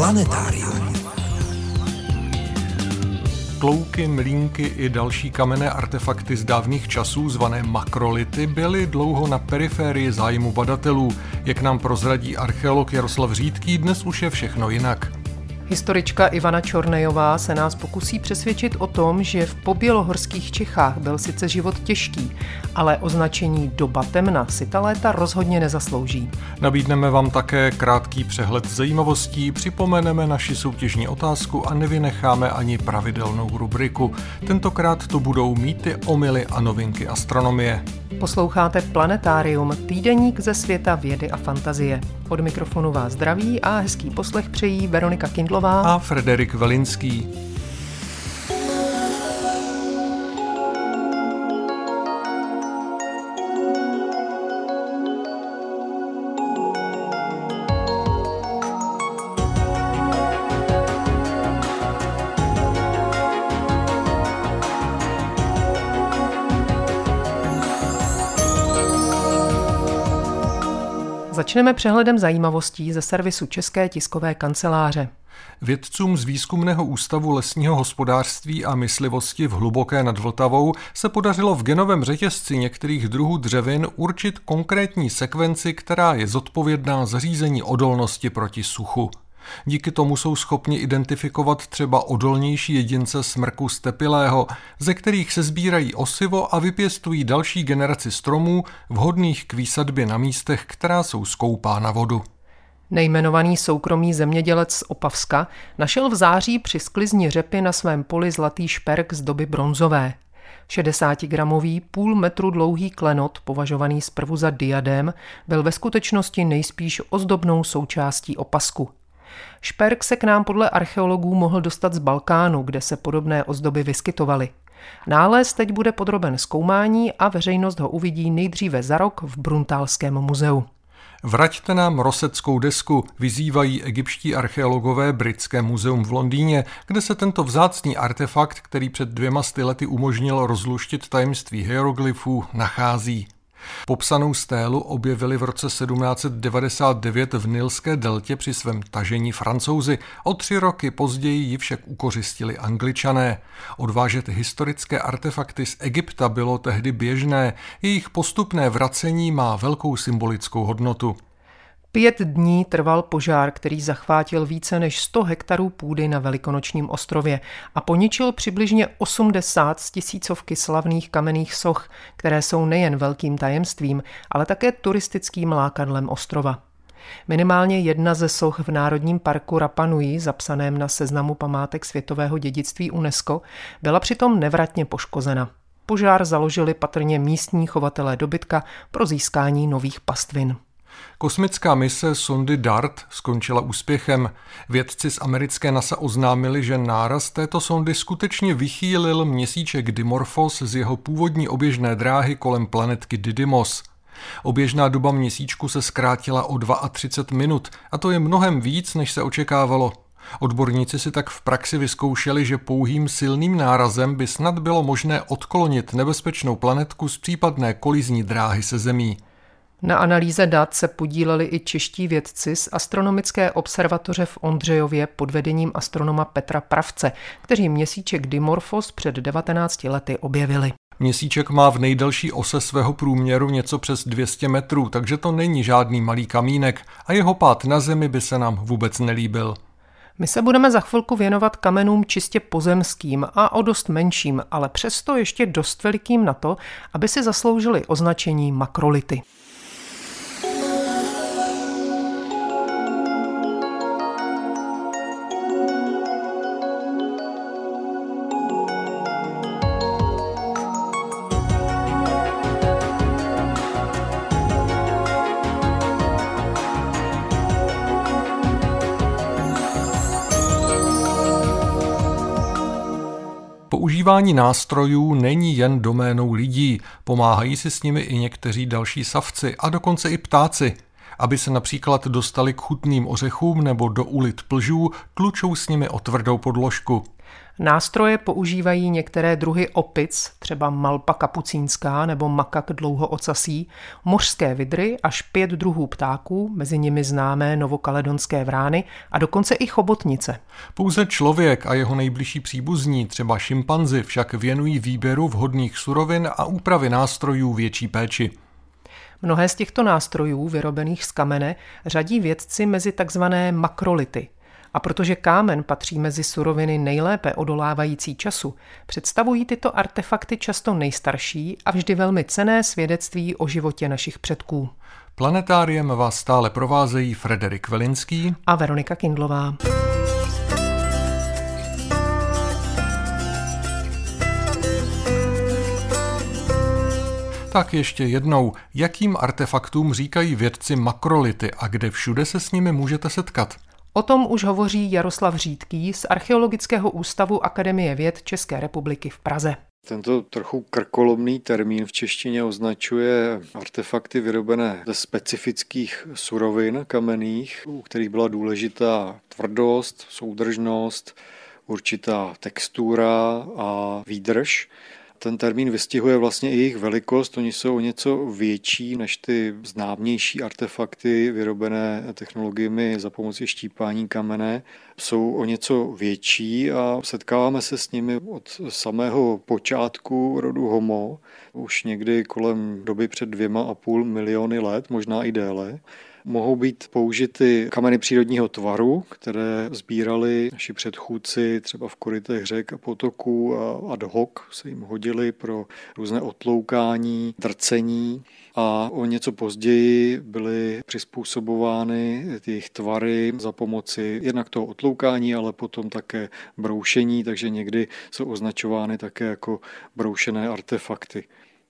Planetárium. Klouky, mlínky i další kamenné artefakty z dávných časů, zvané makrolity, byly dlouho na periférii zájmu badatelů. Jak nám prozradí archeolog Jaroslav Řídký, dnes už je všechno jinak. Historička Ivana Čornejová se nás pokusí přesvědčit o tom, že v pobělohorských Čechách byl sice život těžký, ale označení doba temna si ta léta rozhodně nezaslouží. Nabídneme vám také krátký přehled zajímavostí, připomeneme naši soutěžní otázku a nevynecháme ani pravidelnou rubriku. Tentokrát to budou mýty, omily a novinky astronomie. Posloucháte Planetárium, týdeník ze světa vědy a fantazie. Od mikrofonu vás zdraví a hezký poslech přejí Veronika Kindlová a Frederik Velinský. Začneme přehledem zajímavostí ze servisu České tiskové kanceláře. Vědcům z Výzkumného ústavu lesního hospodářství a myslivosti v Hluboké nad Vltavou se podařilo v genovém řetězci některých druhů dřevin určit konkrétní sekvenci, která je zodpovědná za řízení odolnosti proti suchu. Díky tomu jsou schopni identifikovat třeba odolnější jedince smrku stepilého, ze kterých se sbírají osivo a vypěstují další generaci stromů vhodných k výsadbě na místech, která jsou skoupá na vodu. Nejmenovaný soukromý zemědělec z Opavska našel v září při sklizni řepy na svém poli zlatý šperk z doby bronzové. 60-gramový, půl metru dlouhý klenot, považovaný zprvu za diadém, byl ve skutečnosti nejspíš ozdobnou součástí opasku. Šperk se k nám podle archeologů mohl dostat z Balkánu, kde se podobné ozdoby vyskytovaly. Nález teď bude podroben zkoumání a veřejnost ho uvidí nejdříve za rok v Bruntálském muzeu. Vraťte nám roseckou desku, vyzývají egyptští archeologové Britské muzeum v Londýně, kde se tento vzácný artefakt, který před dvěma lety umožnil rozluštit tajemství hieroglyfů, nachází. Popsanou stélu objevili v roce 1799 v Nilské deltě při svém tažení francouzi. O tři roky později ji však ukořistili angličané. Odvážet historické artefakty z Egypta bylo tehdy běžné, jejich postupné vracení má velkou symbolickou hodnotu. Pět dní trval požár, který zachvátil více než 100 hektarů půdy na Velikonočním ostrově a poničil přibližně 80 z tisícovky slavných kamenných soch, které jsou nejen velkým tajemstvím, ale také turistickým lákadlem ostrova. Minimálně jedna ze soch v Národním parku Rapa Nui, zapsaném na seznamu památek světového dědictví UNESCO, byla přitom nevratně poškozena. Požár založili patrně místní chovatelé dobytka pro získání nových pastvin. Kosmická mise sondy DART skončila úspěchem. Vědci z americké NASA oznámili, že náraz této sondy skutečně vychýlil měsíček Dimorphos z jeho původní oběžné dráhy kolem planetky Didymos. Oběžná doba měsíčku se zkrátila o 32 minut a to je mnohem víc, než se očekávalo. Odborníci si tak v praxi vyzkoušeli, že pouhým silným nárazem by snad bylo možné odklonit nebezpečnou planetku z případné kolizní dráhy se Zemí. Na analýze dat se podíleli i čeští vědci z astronomické observatoře v Ondřejově pod vedením astronoma Petra Pravce, kteří měsíček Dimorphos před 19 lety objevili. Měsíček má v nejdelší ose svého průměru něco přes 200 metrů, takže to není žádný malý kamínek a jeho pád na Zemi by se nám vůbec nelíbil. My se budeme za chvilku věnovat kamenům čistě pozemským a o dost menším, ale přesto ještě dost velikým na to, aby si zasloužili označení makrolity. Používání nástrojů není jen doménou lidí, pomáhají si s nimi i někteří další savci a dokonce i ptáci. Aby se například dostali k chutným ořechům nebo do ulit plžů, tlučou s nimi o tvrdou podložku. Nástroje používají některé druhy opic, třeba malpa kapucínská nebo makak dlouhoocasí, mořské vidry až pět druhů ptáků, mezi nimi známé novokaledonské vrány a dokonce i chobotnice. Pouze člověk a jeho nejbližší příbuzní, třeba šimpanzi, však věnují výběru vhodných surovin a úpravy nástrojů větší péči. Mnohé z těchto nástrojů, vyrobených z kamene, řadí vědci mezi takzvané makrolity – a protože kámen patří mezi suroviny nejlépe odolávající času, představují tyto artefakty často nejstarší a vždy velmi cené svědectví o životě našich předků. Planetáriem vás stále provázejí Frederik Velinský a Veronika Kindlová. Tak ještě jednou, jakým artefaktům říkají vědci makrolity a kde všude se s nimi můžete setkat? O tom už hovoří Jaroslav Řídký z Archeologického ústavu Akademie věd České republiky v Praze. Tento trochu krkolomný termín v češtině označuje artefakty vyrobené ze specifických surovin kamenných, u kterých byla důležitá tvrdost, soudržnost, určitá textura a výdrž. Ten termín vystihuje vlastně i jejich velikost. Oni jsou o něco větší než ty známější artefakty vyrobené technologiemi za pomoci štípání kamene. Jsou o něco větší a setkáváme se s nimi od samého počátku rodu Homo, už někdy kolem doby před dvěma a půl miliony let, možná i déle. Mohou být použity kameny přírodního tvaru, které sbírali naši předchůdci třeba v korytech řek a potoků a ad hoc se jim hodili pro různé otloukání, drcení a o něco později byly přizpůsobovány jejich tvary za pomoci jednak toho otloukání, ale potom také broušení, takže někdy jsou označovány také jako broušené artefakty.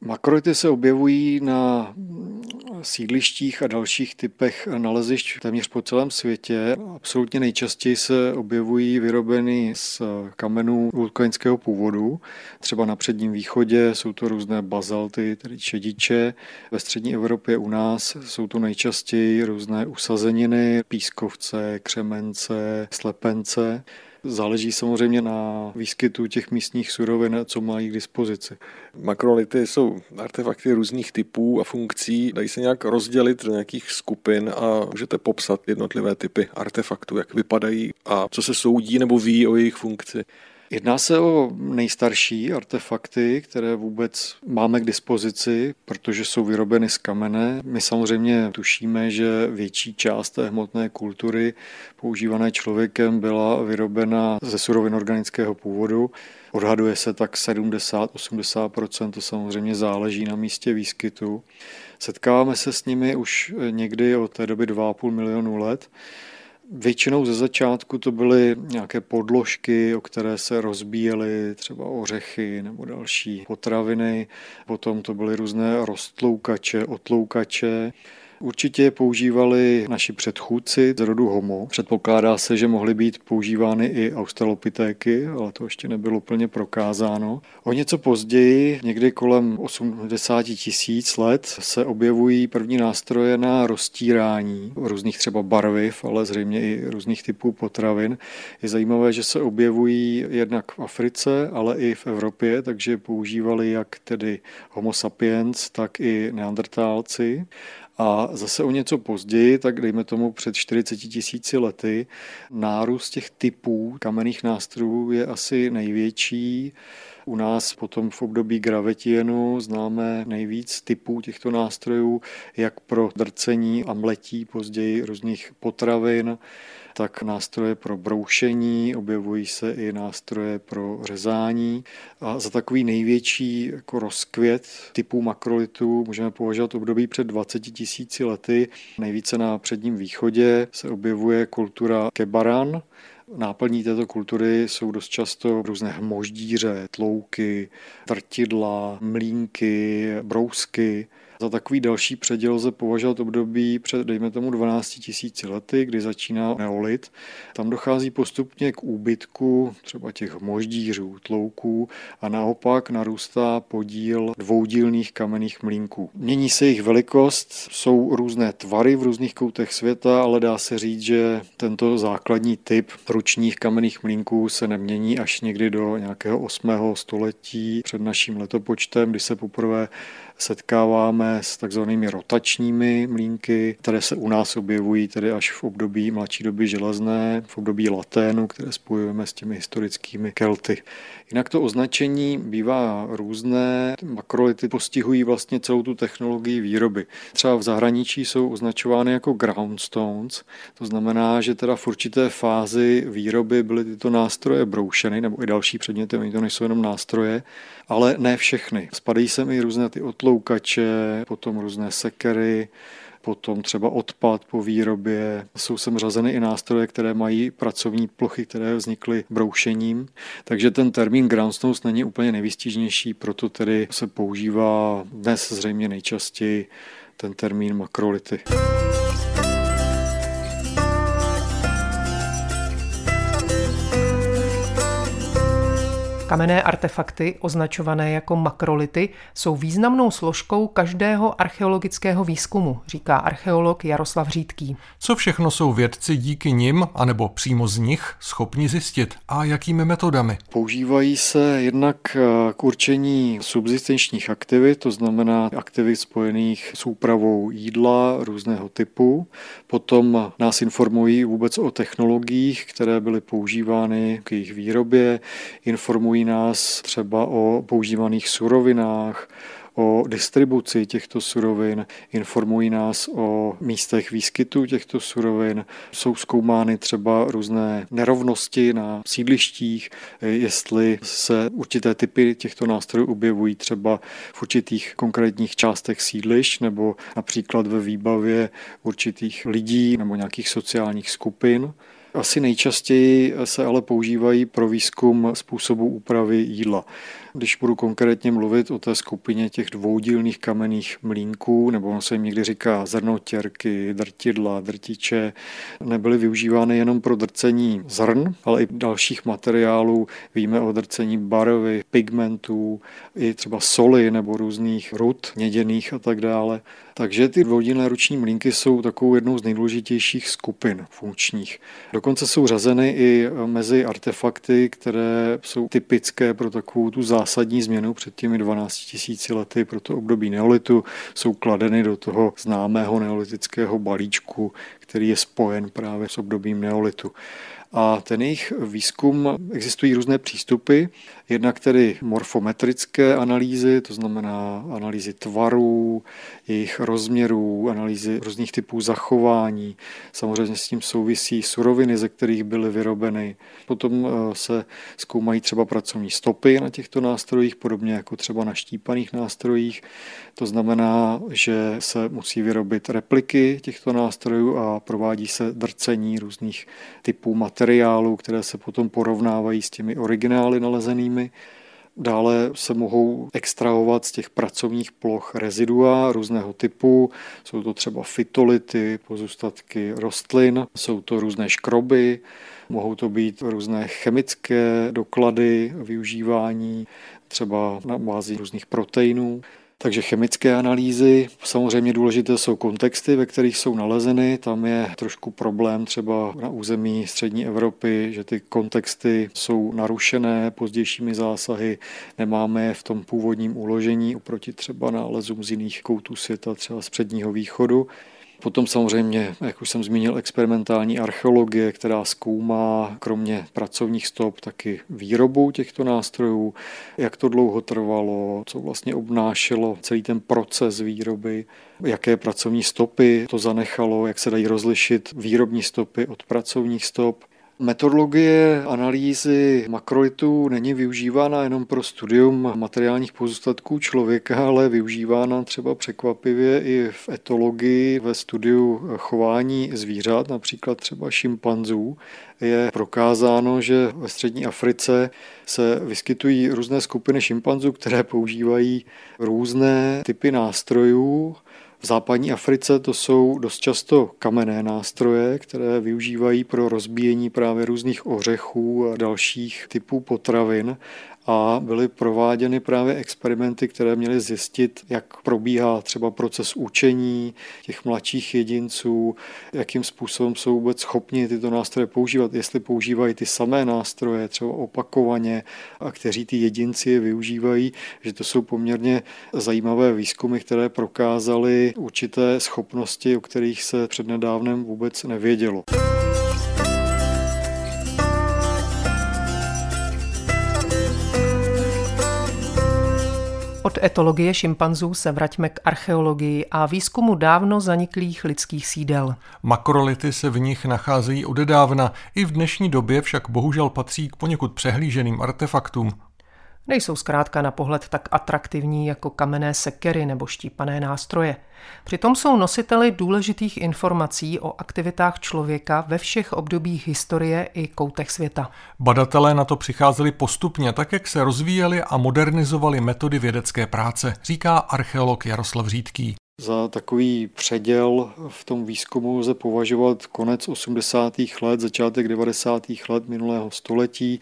Makrolity se objevují na sídlištích a dalších typech nalezišť téměř po celém světě. Absolutně nejčastěji se objevují vyrobeny z kamenů vulkanického původu. Třeba na předním východě jsou to různé bazalty, tedy čediče. Ve střední Evropě u nás jsou to nejčastěji různé usazeniny, pískovce, křemence, slepence. Záleží samozřejmě na výskytu těch místních surovin, co mají k dispozici. Makrolity jsou artefakty různých typů a funkcí. Dají se nějak rozdělit do nějakých skupin a můžete popsat jednotlivé typy artefaktů, jak vypadají a co se soudí nebo ví o jejich funkci. Jedná se o nejstarší artefakty, které vůbec máme k dispozici, protože jsou vyrobeny z kamene. My samozřejmě tušíme, že větší část té hmotné kultury používané člověkem byla vyrobena ze surovin organického původu. Odhaduje se tak 70-80%, to samozřejmě záleží na místě výskytu. Setkáváme se s nimi už někdy od té doby 2,5 milionu let. Většinou ze začátku to byly nějaké podložky, o které se rozbíjely třeba ořechy nebo další potraviny. Potom to byly různé rostloukače, otloukače. Určitě je používali naši předchůdci z rodu Homo. Předpokládá se, že mohly být používány i australopitéky, ale to ještě nebylo plně prokázáno. O něco později, někdy kolem 80 tisíc let, se objevují první nástroje na roztírání různých třeba barviv, ale zřejmě i různých typů potravin. Je zajímavé, že se objevují jednak v Africe, ale i v Evropě, takže používali jak tedy Homo sapiens, tak i neandertálci. A zase o něco později, tak dejme tomu před 40 tisíci lety, nárůst těch typů kamenných nástrojů je asi největší. U nás potom v období gravetienu známe nejvíc typů těchto nástrojů, jak pro drcení a mletí později různých potravin, tak nástroje pro broušení, objevují se i nástroje pro řezání. A za takový největší jako rozkvět typů makrolitů můžeme považovat období před 20 tisíci lety. Nejvíce na předním východě se objevuje kultura kebaran, Náplní této kultury jsou dost často různé hmoždíře, tlouky, trtidla, mlínky, brousky Za takový další předěl lze považovat období před, dejme tomu, 12 tisíci lety, kdy začíná neolit. Tam dochází postupně k úbytku třeba těch moždířů, tlouků a naopak narůstá podíl dvoudílných kamenných mlínků. Mění se jejich velikost, jsou různé tvary v různých koutech světa, ale dá se říct, že tento základní typ ručních kamenných mlínků se nemění až někdy do nějakého 8. století před naším letopočtem, kdy se poprvé setkáváme s takzvanými rotačními mlínky, které se u nás objevují tedy až v období mladší doby železné, v období laténu, které spojujeme s těmi historickými kelty. Jinak to označení bývá různé. Makrolity postihují vlastně celou tu technologii výroby. Třeba v zahraničí jsou označovány jako groundstones, to znamená, že teda v určité fázi výroby byly tyto nástroje broušeny, nebo i další předměty, oni to nejsou jenom nástroje, ale ne všechny. Spadají sem i různé ty otloukače, potom různé sekery, potom třeba odpad po výrobě. Jsou sem řazeny i nástroje, které mají pracovní plochy, které vznikly broušením. Takže ten termín groundstones není úplně nejvýstižnější, proto tedy se používá dnes zřejmě nejčastěji ten termín makrolity. Kamenné artefakty, označované jako makrolity, jsou významnou složkou každého archeologického výzkumu, říká archeolog Jaroslav Řídký. Co všechno jsou vědci díky nim, anebo přímo z nich, schopni zjistit a jakými metodami? Používají se jednak eh, k určení subsistenčních aktivit, to znamená aktivit spojených s úpravou jídla různého typu. Potom nás informují vůbec o technologiích, které byly používány k jejich výrobě, informují informují nás třeba o používaných surovinách, o distribuci těchto surovin, informují nás o místech výskytu těchto surovin, jsou zkoumány třeba různé nerovnosti na sídlištích, jestli se určité typy těchto nástrojů objevují třeba v určitých konkrétních částech sídlišť nebo například ve výbavě určitých lidí nebo nějakých sociálních skupin. Asi nejčastěji se ale používají pro výzkum způsobu úpravy jídla. Když budu konkrétně mluvit o té skupině těch dvoudílných kamenných mlínků, nebo on se jim někdy říká zrnotěrky, drtidla, drtiče, nebyly využívány jenom pro drcení zrn, ale i dalších materiálů. Víme o drcení barvy, pigmentů, i třeba soli nebo různých rud, něděných a tak dále. Takže ty dvoudílné ruční mlínky jsou takovou jednou z nejdůležitějších skupin funkčních. Dokonce jsou řazeny i mezi artefakty, které jsou typické pro takovou tu zásadní změnu před těmi 12 tisíci lety pro to období neolitu. Jsou kladeny do toho známého neolitického balíčku, který je spojen právě s obdobím neolitu. A ten jejich výzkum, existují různé přístupy, jednak tedy morfometrické analýzy, to znamená analýzy tvarů, jejich rozměrů, analýzy různých typů zachování. Samozřejmě s tím souvisí suroviny, ze kterých byly vyrobeny. Potom eh, se zkoumají třeba pracovní stopy na těchto nástrojích, podobně jako třeba na štípaných nástrojích. To znamená, že se musí vyrobit repliky těchto nástrojů a provádí se drcení různých typů materiálů, které se potom porovnávají s těmi originály nalezenými. Dále se mohou extrahovat z těch pracovních ploch rezidua různého typu. Jsou to třeba fytolity, pozůstatky rostlin, jsou to různé škroby, mohou to být různé chemické doklady využívání, třeba na bázi různých proteinů. Takže chemické analýzy, samozřejmě důležité jsou kontexty, ve kterých jsou nalezeny. Tam je trošku problém třeba na území střední Evropy, že ty kontexty jsou narušené pozdějšími zásahy, nemáme je v tom původním uložení oproti třeba nálezům z jiných koutů světa, třeba z předního východu. Potom samozřejmě, jak už jsem zmínil, experimentální archeologie, která zkoumá kromě pracovních stop taky výrobu těchto nástrojů, jak to dlouho trvalo, co vlastně obnášelo celý ten proces výroby, jaké pracovní stopy to zanechalo, jak se dají rozlišit výrobní stopy od pracovních stop. Metodologie analýzy makrolitů není využívána jenom pro studium materiálních pozůstatků člověka, ale využívána třeba překvapivě i v etologii, ve studiu chování zvířat, například třeba šimpanzů. Je prokázáno, že ve střední Africe se vyskytují různé skupiny šimpanzů, které používají různé typy nástrojů, v západní Africe to jsou dost často kamenné nástroje, které využívají pro rozbíjení právě různých ořechů a dalších typů potravin a byly prováděny právě experimenty, které měly zjistit, jak probíhá třeba proces učení těch mladších jedinců, jakým způsobem jsou vůbec schopni tyto nástroje používat, jestli používají ty samé nástroje třeba opakovaně a kteří ty jedinci je využívají, že to jsou poměrně zajímavé výzkumy, které prokázaly určité schopnosti, o kterých se přednedávnem vůbec nevědělo. Od etologie šimpanzů se vraťme k archeologii a výzkumu dávno zaniklých lidských sídel. Makrolity se v nich nacházejí odedávna, i v dnešní době však bohužel patří k poněkud přehlíženým artefaktům. Nejsou zkrátka na pohled tak atraktivní jako kamenné sekery nebo štípané nástroje. Přitom jsou nositeli důležitých informací o aktivitách člověka ve všech obdobích historie i koutech světa. Badatelé na to přicházeli postupně, tak jak se rozvíjely a modernizovali metody vědecké práce, říká archeolog Jaroslav Řídký. Za takový předěl v tom výzkumu lze považovat konec 80. let, začátek 90. let minulého století,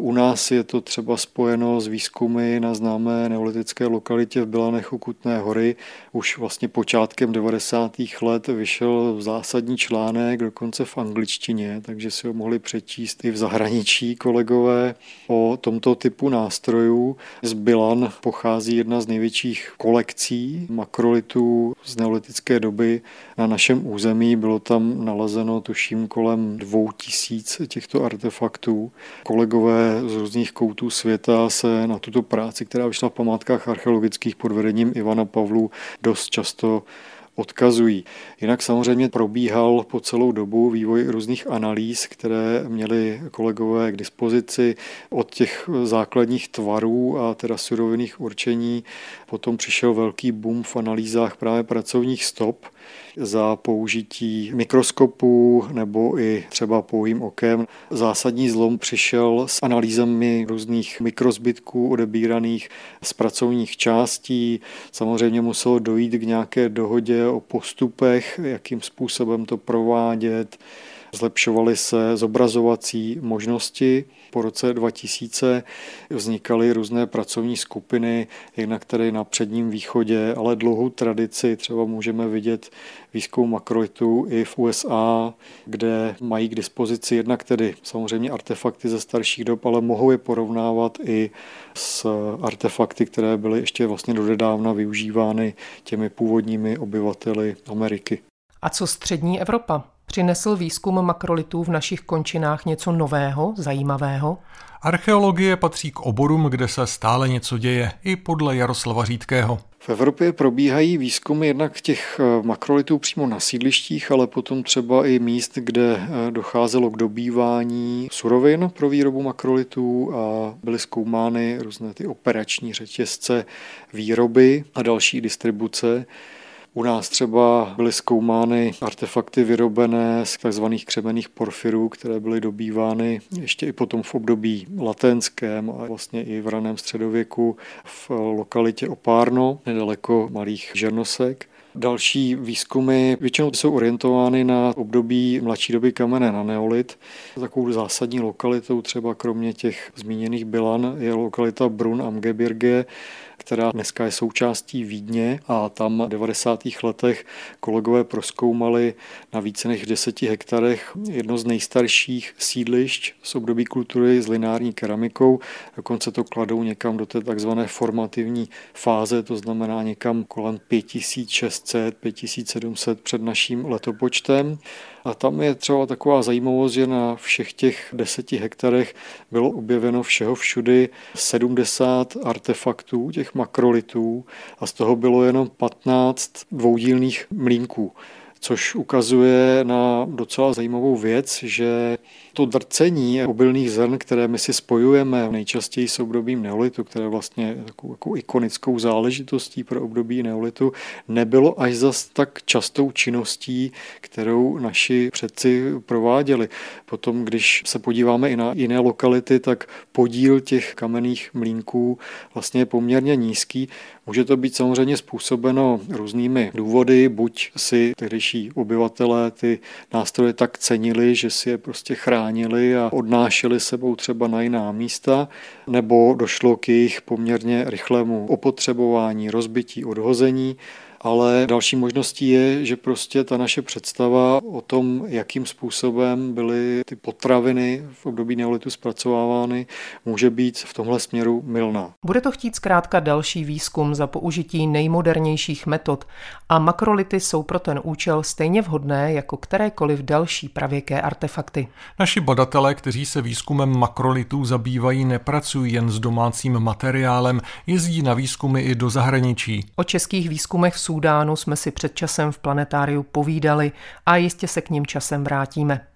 u nás je to třeba spojeno s výzkumy na známé neolitické lokalitě v Bilanech Kutné hory. Už vlastně počátkem 90. let vyšel zásadní článek, dokonce v angličtině, takže si ho mohli přečíst i v zahraničí kolegové o tomto typu nástrojů. Z Bilan pochází jedna z největších kolekcí makrolitů z neolitické doby na našem území. Bylo tam nalezeno tuším kolem dvou tisíc těchto artefaktů. Kolegové z různých koutů světa se na tuto práci, která vyšla v památkách archeologických pod vedením Ivana Pavlu, dost často odkazují. Jinak samozřejmě probíhal po celou dobu vývoj různých analýz, které měli kolegové k dispozici od těch základních tvarů a teda surovinných určení. Potom přišel velký boom v analýzách právě pracovních stop, za použití mikroskopu nebo i třeba pouhým okem. Zásadní zlom přišel s analýzami různých mikrozbytků odebíraných z pracovních částí. Samozřejmě muselo dojít k nějaké dohodě o postupech, jakým způsobem to provádět. Zlepšovaly se zobrazovací možnosti. Po roce 2000 vznikaly různé pracovní skupiny, jednak tady na předním východě, ale dlouhou tradici třeba můžeme vidět výzkum makrolitu i v USA, kde mají k dispozici jednak tedy samozřejmě artefakty ze starších dob, ale mohou je porovnávat i s artefakty, které byly ještě vlastně dodedávna využívány těmi původními obyvateli Ameriky. A co střední Evropa? Přinesl výzkum makrolitů v našich končinách něco nového, zajímavého? Archeologie patří k oborům, kde se stále něco děje, i podle Jaroslava Řídkého. V Evropě probíhají výzkumy jednak těch eh, makrolitů přímo na sídlištích, ale potom třeba i míst, kde eh, docházelo k dobývání surovin pro výrobu makrolitů a byly zkoumány různé ty operační řetězce výroby a další distribuce. U nás třeba byly zkoumány artefakty vyrobené z tzv. křemených porfirů, které byly dobývány ještě i potom v období latenském a vlastně i v raném středověku v lokalitě Opárno, nedaleko malých žernosek. Další výzkumy většinou jsou orientovány na období mladší doby kamene na neolit. Takovou zásadní lokalitou třeba kromě těch zmíněných Bilan je lokalita Brun am Gebirge, která dneska je součástí Vídně a tam v 90. letech kolegové proskoumali na více než 10 hektarech jedno z nejstarších sídlišť z období kultury s lineární keramikou. Dokonce to kladou někam do té takzvané formativní fáze, to znamená někam kolem 5600, 5700 před naším letopočtem. A tam je třeba taková zajímavost, že na všech těch deseti hektarech bylo objeveno všeho všudy 70 artefaktů, těch makrolitů, a z toho bylo jenom 15 dvoudílných mlínků což ukazuje na docela zajímavou věc, že to drcení obilných zrn, které my si spojujeme nejčastěji s obdobím neolitu, které vlastně takovou jako ikonickou záležitostí pro období neolitu, nebylo až zas tak častou činností, kterou naši předci prováděli. Potom, když se podíváme i na jiné lokality, tak podíl těch kamenných mlínků vlastně je poměrně nízký. Může to být samozřejmě způsobeno různými důvody, buď si tehdejší obyvatelé ty nástroje tak cenili, že si je prostě chránili a odnášeli sebou třeba na jiná místa, nebo došlo k jejich poměrně rychlému opotřebování, rozbití, odhození ale další možností je, že prostě ta naše představa o tom, jakým způsobem byly ty potraviny v období neolitu zpracovávány, může být v tomhle směru milná. Bude to chtít zkrátka další výzkum za použití nejmodernějších metod a makrolity jsou pro ten účel stejně vhodné jako kterékoliv další pravěké artefakty. Naši badatelé, kteří se výzkumem makrolitů zabývají, nepracují jen s domácím materiálem, jezdí na výzkumy i do zahraničí. O českých výzkumech v Súdánu jsme si před časem v planetáriu povídali a jistě se k ním časem vrátíme.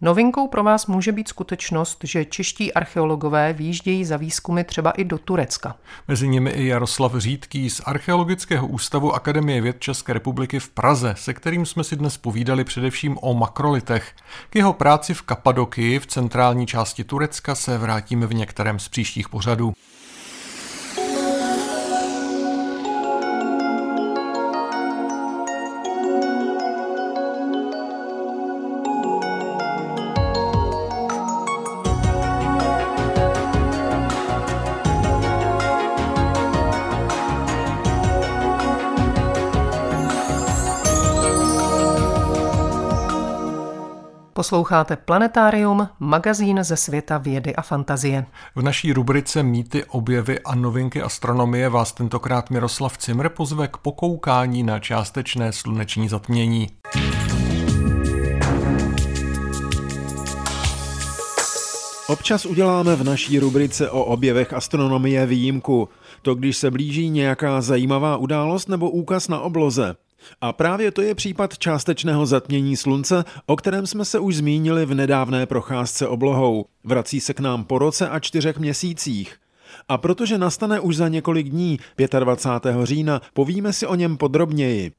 Novinkou pro vás může být skutečnost, že čeští archeologové výjíždějí za výzkumy třeba i do Turecka. Mezi nimi i Jaroslav Řídký z Archeologického ústavu Akademie věd České republiky v Praze, se kterým jsme si dnes povídali především o makrolitech. K jeho práci v Kapadokii v centrální části Turecka se vrátíme v některém z příštích pořadů. Posloucháte Planetárium, magazín ze světa vědy a fantazie. V naší rubrice Mýty, objevy a novinky astronomie vás tentokrát Miroslav Cimr pozve k pokoukání na částečné sluneční zatmění. Občas uděláme v naší rubrice o objevech astronomie výjimku. To, když se blíží nějaká zajímavá událost nebo úkaz na obloze. A právě to je případ částečného zatmění slunce, o kterém jsme se už zmínili v nedávné procházce oblohou. Vrací se k nám po roce a čtyřech měsících. A protože nastane už za několik dní, 25. října, povíme si o něm podrobněji.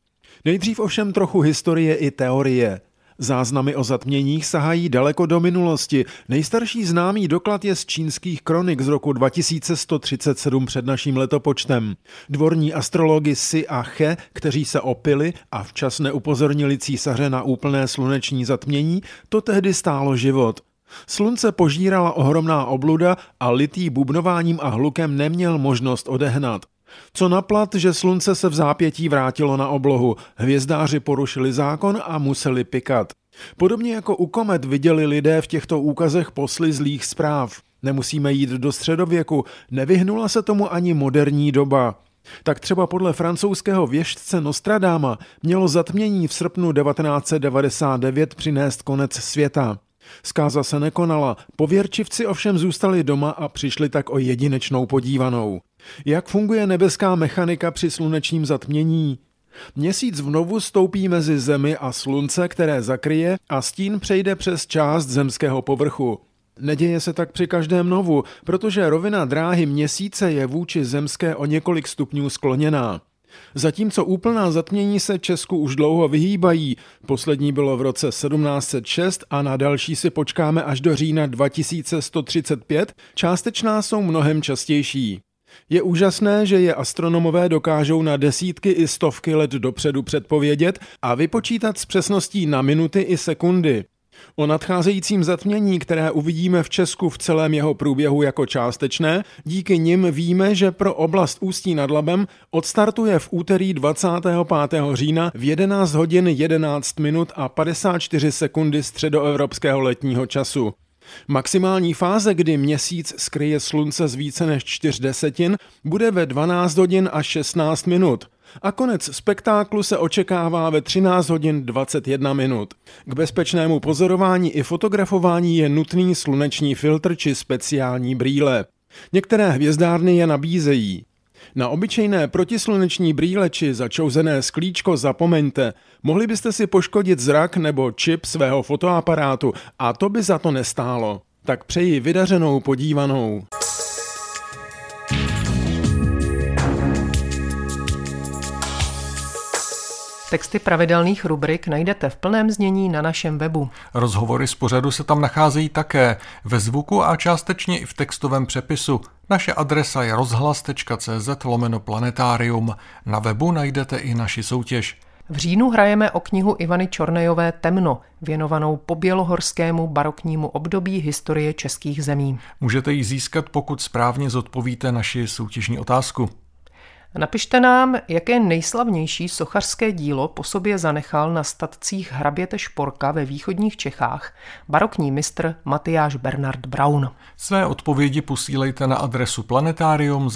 Nejdřív ovšem trochu historie i teorie. Záznamy o zatměních sahají daleko do minulosti. Nejstarší známý doklad je z čínských kronik z roku 2137 před naším letopočtem. Dvorní astrologi Si a Che, kteří se opili a včas neupozornili císaře na úplné sluneční zatmění, to tehdy stálo život. Slunce požírala ohromná obluda a litý bubnováním a hlukem neměl možnost odehnat. Co naplat, že slunce se v zápětí vrátilo na oblohu, hvězdáři porušili zákon a museli pikat. Podobně jako u komet viděli lidé v těchto úkazech posly zlých zpráv. Nemusíme jít do středověku, nevyhnula se tomu ani moderní doba. Tak třeba podle francouzského věštce Nostradáma mělo zatmění v srpnu 1999 přinést konec světa. Zkáza se nekonala, pověrčivci ovšem zůstali doma a přišli tak o jedinečnou podívanou. Jak funguje nebeská mechanika při slunečním zatmění? Měsíc vnovu stoupí mezi Zemi a Slunce, které zakryje a stín přejde přes část zemského povrchu. Neděje se tak při každém novu, protože rovina dráhy měsíce je vůči zemské o několik stupňů skloněná. Zatímco úplná zatmění se Česku už dlouho vyhýbají, poslední bylo v roce 1706 a na další si počkáme až do října 2135, částečná jsou mnohem častější. Je úžasné, že je astronomové dokážou na desítky i stovky let dopředu předpovědět a vypočítat s přesností na minuty i sekundy. O nadcházejícím zatmění, které uvidíme v Česku v celém jeho průběhu jako částečné, díky nim víme, že pro oblast Ústí nad Labem odstartuje v úterý 25. října v 11 hodin 11 minut a 54 sekundy středoevropského letního času. Maximální fáze, kdy měsíc skryje slunce z více než čtyř desetin, bude ve 12 hodin a 16 minut. A konec spektáklu se očekává ve 13 hodin 21 minut. K bezpečnému pozorování i fotografování je nutný sluneční filtr či speciální brýle. Některé hvězdárny je nabízejí. Na obyčejné protisluneční brýle či začouzené sklíčko zapomeňte. Mohli byste si poškodit zrak nebo čip svého fotoaparátu a to by za to nestálo. Tak přeji vydařenou podívanou. Texty pravidelných rubrik najdete v plném znění na našem webu. Rozhovory z pořadu se tam nacházejí také ve zvuku a částečně i v textovém přepisu. Naše adresa je rozhlas.cz lomeno planetarium. Na webu najdete i naši soutěž. V říjnu hrajeme o knihu Ivany Čornejové Temno, věnovanou pobělohorskému baroknímu období historie českých zemí. Můžete ji získat, pokud správně zodpovíte naši soutěžní otázku. Napište nám, jaké nejslavnější sochařské dílo po sobě zanechal na statcích hraběte Šporka ve východních Čechách barokní mistr Matyáš Bernard Braun. Své odpovědi posílejte na adresu planetarium.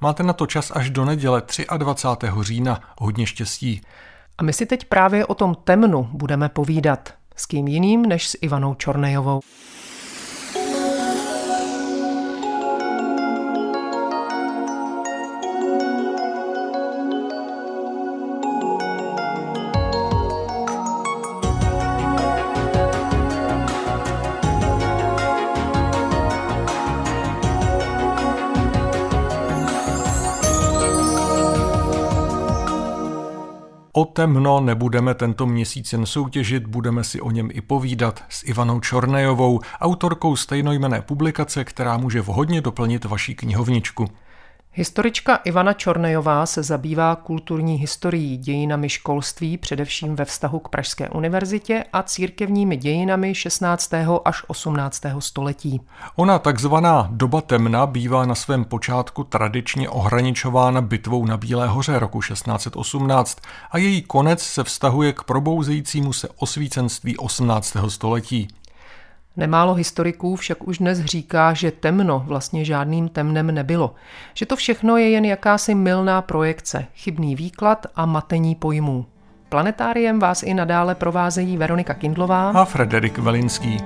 Máte na to čas až do neděle 23. října. Hodně štěstí. A my si teď právě o tom temnu budeme povídat. S kým jiným než s Ivanou Čornejovou. O temno nebudeme tento měsíc jen soutěžit, budeme si o něm i povídat s Ivanou Čornejovou, autorkou stejnojmené publikace, která může vhodně doplnit vaší knihovničku. Historička Ivana Čornejová se zabývá kulturní historií, dějinami školství, především ve vztahu k Pražské univerzitě a církevními dějinami 16. až 18. století. Ona takzvaná doba temna bývá na svém počátku tradičně ohraničována bitvou na Bílé hoře roku 1618 a její konec se vztahuje k probouzejícímu se osvícenství 18. století. Nemálo historiků však už dnes říká, že temno vlastně žádným temnem nebylo. Že to všechno je jen jakási mylná projekce, chybný výklad a matení pojmů. Planetáriem vás i nadále provázejí Veronika Kindlová a Frederik Velinský.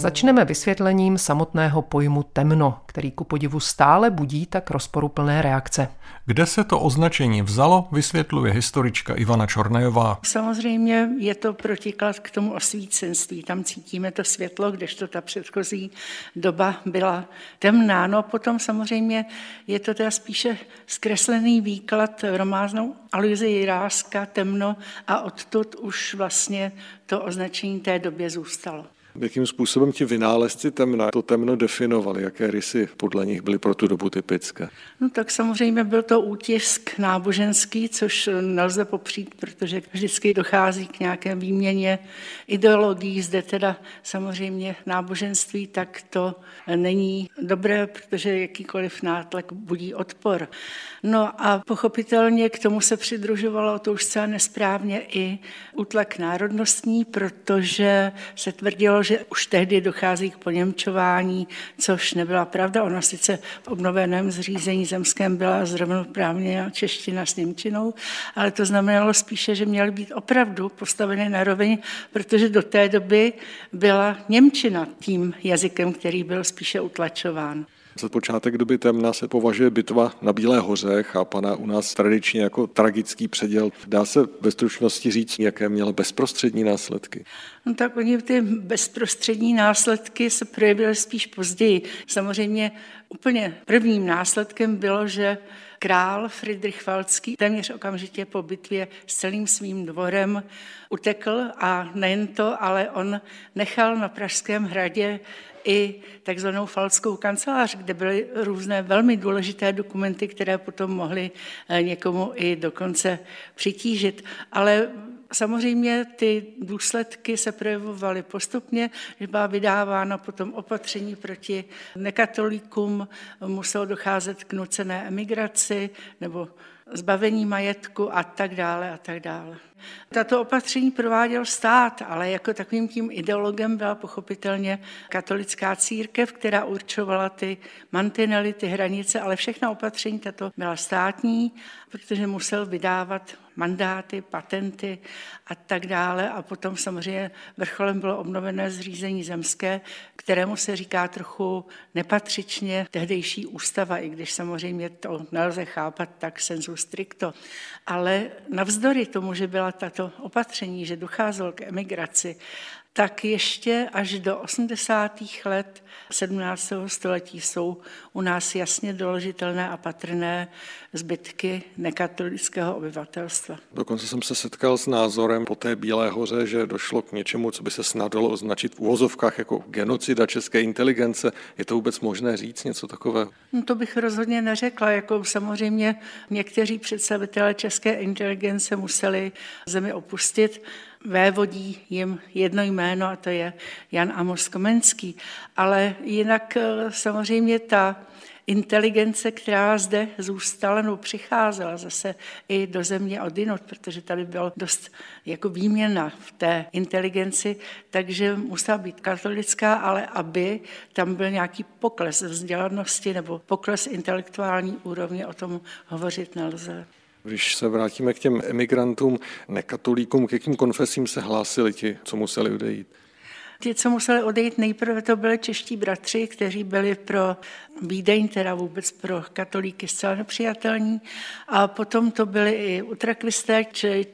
Začneme vysvětlením samotného pojmu temno, který ku podivu stále budí tak rozporuplné reakce. Kde se to označení vzalo, vysvětluje historička Ivana Čornejová. Samozřejmě je to protiklad k tomu osvícenství. Tam cítíme to světlo, kdežto ta předchozí doba byla temná. No a potom samozřejmě je to teda spíše zkreslený výklad romáznou Aloise Jiráska, temno a odtud už vlastně to označení té době zůstalo. Jakým způsobem ti vynálezci temna to temno definovali? Jaké rysy podle nich byly pro tu dobu typické? No tak samozřejmě byl to útisk náboženský, což nelze popřít, protože vždycky dochází k nějaké výměně ideologií. Zde teda samozřejmě náboženství, tak to není dobré, protože jakýkoliv nátlak budí odpor. No a pochopitelně k tomu se přidružovalo, to už zcela nesprávně, i útlak národnostní, protože se tvrdilo, že už tehdy dochází k poněmčování, což nebyla pravda. Ona sice v obnoveném zřízení zemském byla zrovnoprávně čeština s Němčinou, ale to znamenalo spíše, že měly být opravdu postaveny na roveň, protože do té doby byla Němčina tím jazykem, který byl spíše utlačován. Za počátek doby temna se považuje bitva na Bílé hoře, chápaná u nás tradičně jako tragický předěl. Dá se ve stručnosti říct, jaké měla bezprostřední následky? No tak oni ty bezprostřední následky se projevily spíš později. Samozřejmě úplně prvním následkem bylo, že král Friedrich Falcký téměř okamžitě po bitvě s celým svým dvorem utekl a nejen to, ale on nechal na Pražském hradě i takzvanou falskou kancelář, kde byly různé velmi důležité dokumenty, které potom mohly eh, někomu i dokonce přitížit. Ale Samozřejmě ty důsledky se projevovaly postupně, že byla vydávána potom opatření proti nekatolíkům, muselo docházet k nucené emigraci nebo zbavení majetku a tak dále a tak dále. Tato opatření prováděl stát, ale jako takovým tím ideologem byla pochopitelně katolická církev, která určovala ty mantinely, ty hranice, ale všechna opatření tato byla státní, protože musel vydávat mandáty, patenty a tak dále. A potom samozřejmě vrcholem bylo obnovené zřízení zemské, kterému se říká trochu nepatřičně tehdejší ústava, i když samozřejmě to nelze chápat tak sensu stricto. Ale navzdory tomu, že byla tato opatření, že docházelo k emigraci tak ještě až do 80. let 17. století jsou u nás jasně doložitelné a patrné zbytky nekatolického obyvatelstva. Dokonce jsem se setkal s názorem po té Bílé hoře, že došlo k něčemu, co by se snadlo označit v uvozovkách jako genocida české inteligence. Je to vůbec možné říct něco takového? No to bych rozhodně neřekla. Jako samozřejmě někteří představitelé české inteligence museli zemi opustit, vévodí jim jedno jméno a to je Jan Amos Komenský. Ale jinak eh, samozřejmě ta inteligence, která zde zůstala nebo přicházela zase i do země odinut, protože tady byl dost jako výměna v té inteligenci, takže musela být katolická, ale aby tam byl nějaký pokles vzdělanosti nebo pokles intelektuální úrovně, o tom hovořit nelze. Když se vrátíme k těm emigrantům, nekatolíkům, k jakým konfesím se hlásili ti, co museli odejít? Ti, co museli odejít, nejprve to byli čeští bratři, kteří byli pro Vídeň, teda vůbec pro katolíky zcela nepřijatelní. A potom to byli i utrakvisté,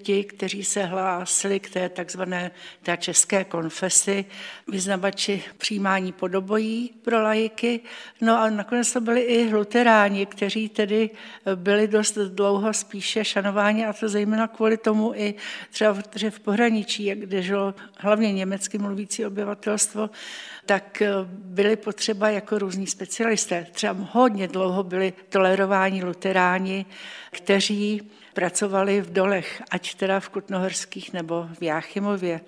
ti, kteří se hlásili k té takzvané té české konfesi, vyznavači přijímání podobojí pro lajiky. No a nakonec to byli i luteráni, kteří tedy byli dost dlouho spíše šanováni a to zejména kvůli tomu i třeba že v pohraničí, kde žilo hlavně německy mluvící obyvatelstvo, tak eh, byly potřeba jako různí specialisté. Třeba hodně dlouho byli tolerováni luteráni, kteří pracovali v dolech, ať teda v Kutnohorských nebo v Jáchymově.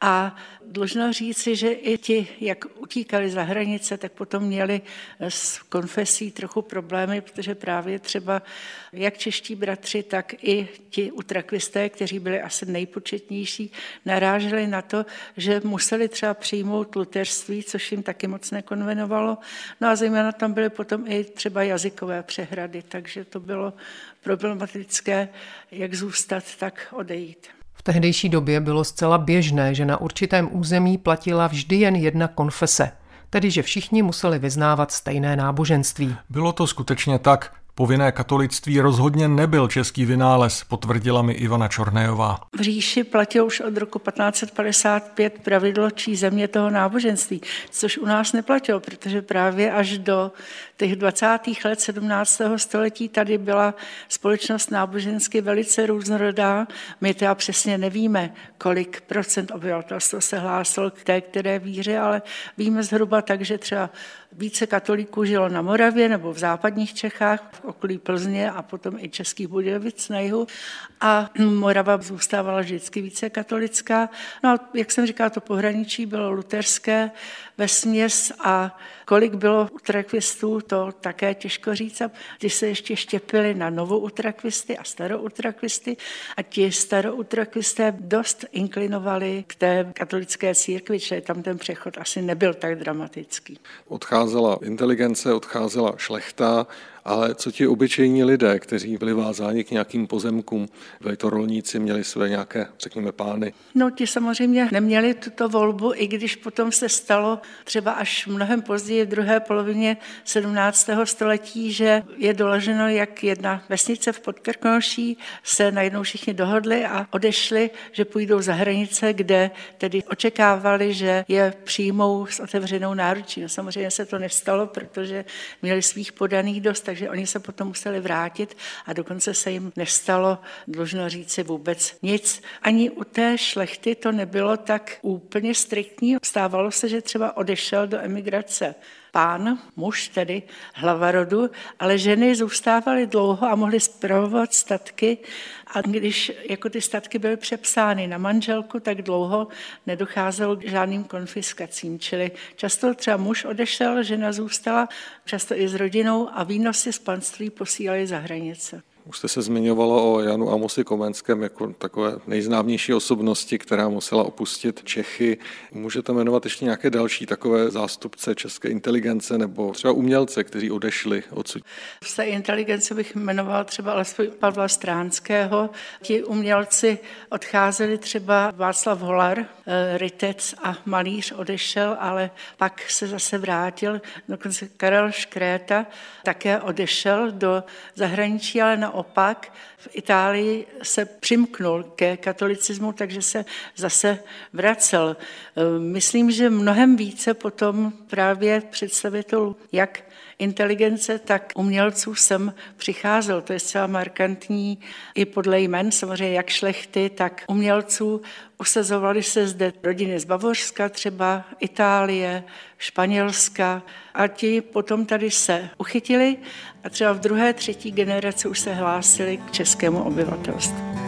A dlužno říci, že i ti, jak utíkali za hranice, tak potom měli s konfesí trochu problémy, protože právě třeba jak čeští bratři, tak i ti utrakvisté, kteří byli asi nejpočetnější, naráželi na to, že museli třeba přijmout luterství, což jim taky moc nekonvenovalo. No a zejména tam byly potom i třeba jazykové přehrady, takže to bylo problematické, jak zůstat, tak odejít tehdejší době bylo zcela běžné, že na určitém území platila vždy jen jedna konfese, tedy že všichni museli vyznávat stejné náboženství. Bylo to skutečně tak. Povinné katolictví rozhodně nebyl český vynález, potvrdila mi Ivana Čornéjová. V říši platilo už od roku 1555 pravidlo čí země toho náboženství, což u nás neplatilo, protože právě až do těch 20. let 17. století tady byla společnost nábožensky velice různorodá. My teda přesně nevíme, kolik procent obyvatelstva se hlásilo k té které víře, ale víme zhruba tak, že třeba více katolíků žilo na Moravě nebo v západních Čechách, v okolí Plzně a potom i Českých Budějovic na jihu. A Morava zůstávala vždycky více katolická. No a jak jsem říkala, to pohraničí bylo luterské ve směs a kolik bylo utrakvistů, to také těžko říct. A ty se ještě štěpili na novoutrakvisty a staroutrakvisty a ti staroutrakvisté dost inklinovali k té katolické církvi, čili tam ten přechod asi nebyl tak dramatický. Odcházela inteligence, odcházela šlechta, ale co ti obyčejní lidé, kteří byli vázáni k nějakým pozemkům, byli to rolníci, měli své nějaké, řekněme, pány? No, ti samozřejmě neměli tuto volbu, i když potom se stalo třeba až mnohem později, v druhé polovině 17. století, že je doloženo, jak jedna vesnice v Podkrkonoší se najednou všichni dohodli a odešli, že půjdou za hranice, kde tedy očekávali, že je přijmou s otevřenou náručí. No samozřejmě se to nestalo, protože měli svých podaných dost, takže oni se potom museli vrátit a dokonce se jim nestalo, dlužno říci, vůbec nic. Ani u té šlechty to nebylo tak úplně striktní. Stávalo se, že třeba odešel do emigrace pán, muž tedy, hlava rodu, ale ženy zůstávaly dlouho a mohly zpravovat statky a když jako ty statky byly přepsány na manželku, tak dlouho nedocházelo k žádným konfiskacím. Čili často třeba muž odešel, žena zůstala, často i s rodinou a výnosy z panství posílali za hranice. Už jste se zmiňovala o Janu Amosi Komenském jako takové nejznámější osobnosti, která musela opustit Čechy. Můžete jmenovat ještě nějaké další takové zástupce české inteligence nebo třeba umělce, kteří odešli odsud? Z té inteligence bych jmenoval třeba alespoň Pavla Stránského. Ti umělci odcházeli třeba Václav Holar, eh, rytec a malíř odešel, ale pak se zase vrátil. Dokonce Karel Škréta také odešel do zahraničí, ale naopak Itálii se přimknul ke katolicismu, takže se zase vracel. Eh, myslím, že mnohem více potom právě představitelů jak inteligence, tak umělců sem přicházel. To je zcela markantní i podle jmen, samozřejmě jak šlechty, tak umělců. Usazovali se zde rodiny z Bavorska, třeba Itálie, Španělska a ti potom tady se uchytili a třeba v druhé, třetí generaci už se hlásili k českému obyvatelstvu.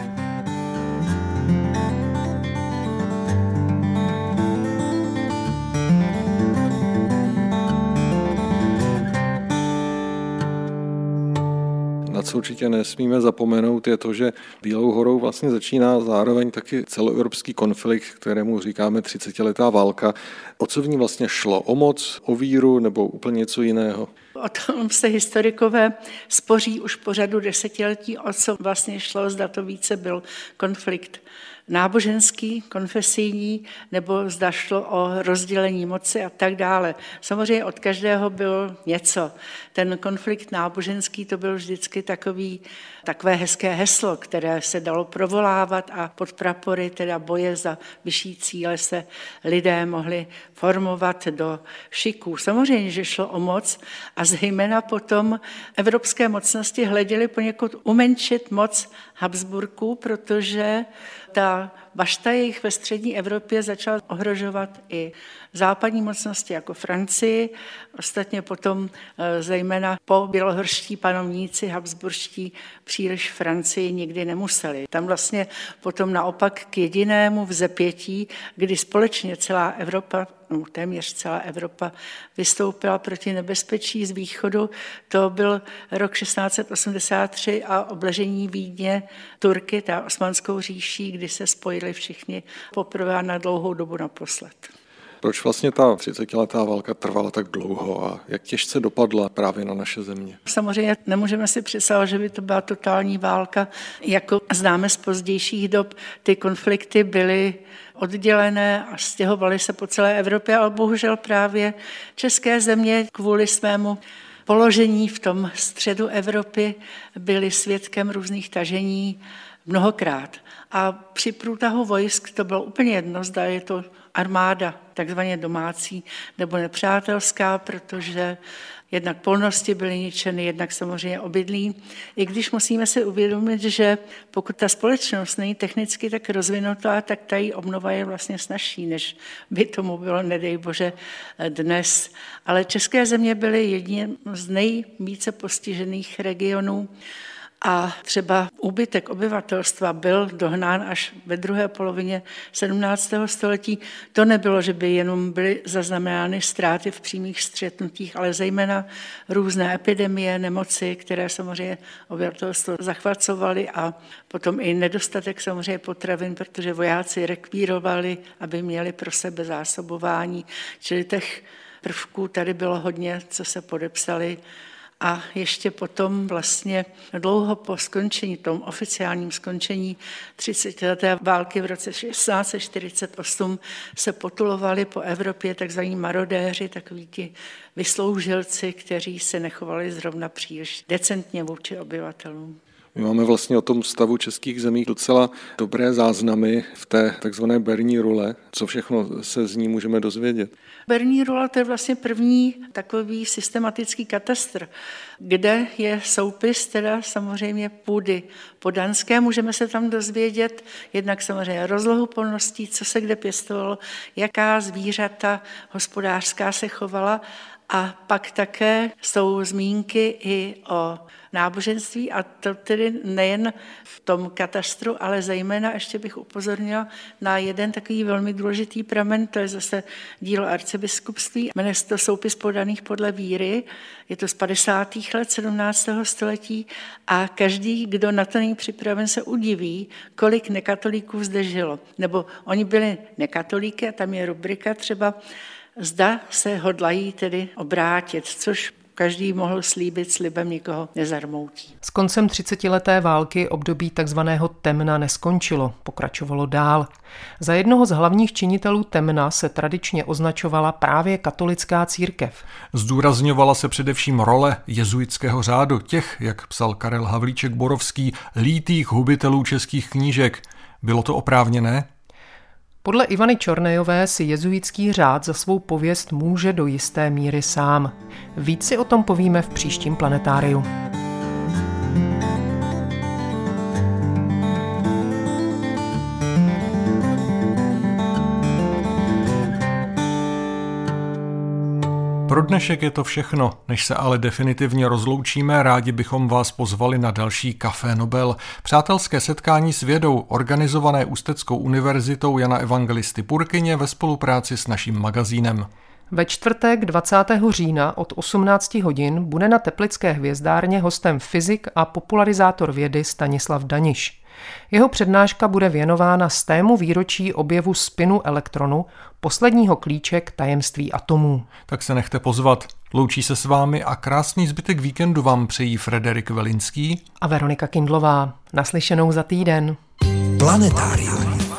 Co určitě nesmíme zapomenout, je to, že Bílou horou vlastně začíná zároveň taky celoevropský konflikt, kterému říkáme 30-letá válka. O co v ní vlastně šlo? O moc, o víru nebo úplně něco jiného? O tom se historikové spoří už po řadu desetiletí, o co vlastně šlo, zda to více byl konflikt náboženský, konfesijní, nebo zda šlo o rozdělení moci a tak dále. Samozřejmě od každého bylo něco. Ten konflikt náboženský to byl vždycky takový, takové hezké heslo, které se dalo provolávat a pod prapory, teda boje za vyšší cíle se lidé mohli formovat do šiků. Samozřejmě, že šlo o moc a zejména potom evropské mocnosti hleděly poněkud umenšit moc Habsburků, protože ta bašta jejich ve střední Evropě začala ohrožovat i západní mocnosti jako Francii, ostatně potom eh, zejména po bělohorští panovníci habsburští příliš Francii nikdy nemuseli. Tam vlastně potom naopak k jedinému vzepětí, kdy společně celá Evropa no, téměř celá Evropa vystoupila proti nebezpečí z východu. To byl rok 1683 a obležení Vídně Turky, ta osmanskou říší, kdy se spojili všichni poprvé na dlouhou dobu naposled. Proč vlastně ta 30-letá válka trvala tak dlouho a jak těžce dopadla právě na naše země? Samozřejmě nemůžeme si představit, že by to byla totální válka. Jako známe z pozdějších dob, ty konflikty byly oddělené a stěhovaly se po celé Evropě, ale bohužel právě české země kvůli svému položení v tom středu Evropy byly svědkem různých tažení mnohokrát. A při průtahu vojsk to bylo úplně jedno, zda je to armáda takzvaně domácí nebo nepřátelská, protože jednak polnosti byly ničeny, jednak samozřejmě obydlí. I když musíme si uvědomit, že pokud ta společnost není technicky tak rozvinutá, tak ta její obnova je vlastně snažší, než by tomu bylo, nedej bože, dnes. Ale české země byly jedním z nejvíce postižených regionů a třeba úbytek obyvatelstva byl dohnán až ve druhé polovině 17. století. To nebylo, že by jenom byly zaznamenány ztráty v přímých střetnutích, ale zejména různé epidemie, nemoci, které samozřejmě obyvatelstvo zachvacovaly a potom i nedostatek samozřejmě potravin, protože vojáci rekvírovali, aby měli pro sebe zásobování. Čili těch prvků tady bylo hodně, co se podepsali a ještě potom vlastně dlouho po skončení, tom oficiálním skončení 30. leté války v roce 1648 se potulovali po Evropě takzvaní marodéři, takoví ti vysloužilci, kteří se nechovali zrovna příliš decentně vůči obyvatelům. My máme vlastně o tom stavu českých zemí docela dobré záznamy v té takzvané Berní rule. Co všechno se z ní můžeme dozvědět? Berní rule to je vlastně první takový systematický katastr, kde je soupis teda samozřejmě půdy podanské. Můžeme se tam dozvědět jednak samozřejmě rozlohu polností, co se kde pěstovalo, jaká zvířata hospodářská se chovala A pak také jsou zmínky i o náboženství a to tedy nejen v tom katastru, ale zejména ještě bych upozornila na jeden takový velmi důležitý pramen, to je zase dílo arcibiskupství, jmenuje se to soupis podaných podle víry, je to z 50. let 17. století a každý, kdo na to není připraven, se udiví, kolik nekatolíků zde žilo. Nebo oni byli nekatolíky a tam je rubrika třeba Zda se hodlají tedy obrátit, což každý mohl slíbit slibem nikoho nezarmoutí. S koncem 30-leté války období takzvaného temna neskončilo, pokračovalo dál. Za jednoho z hlavních činitelů temna se tradičně označovala právě katolická církev. Zdůrazňovala se především role jezuitského řádu těch, jak psal Karel Havlíček Borovský, lítých hubitelů českých knížek. Bylo to oprávněné? Podle Ivany Čornejové si jezuitský řád za svou pověst může do jisté míry sám. Víc si o tom povíme v příštím planetáriu. Pro dnešek je to všechno, než se ale definitivně rozloučíme, rádi bychom vás pozvali na další Café Nobel, přátelské setkání s vědou, organizované Ústeckou univerzitou Jana Evangelisty Purkyně ve spolupráci s naším magazínem. Ve čtvrtek 20. října od 18 hodin bude na Teplické hvězdárně hostem fyzik a popularizátor vědy Stanislav Daniš. Jeho přednáška bude věnována stému výročí objevu spinu elektronu, posledního klíče k tajemství atomů. Tak se nechte pozvat. Loučí se s vámi a krásný zbytek víkendu vám přejí Frederik Velinský a Veronika Kindlová. Naslyšenou za týden. Planetárium.